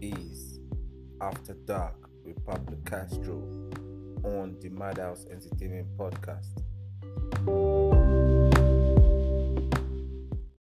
is After Dark with Pablo Castro on the Madhouse Entertainment Podcast.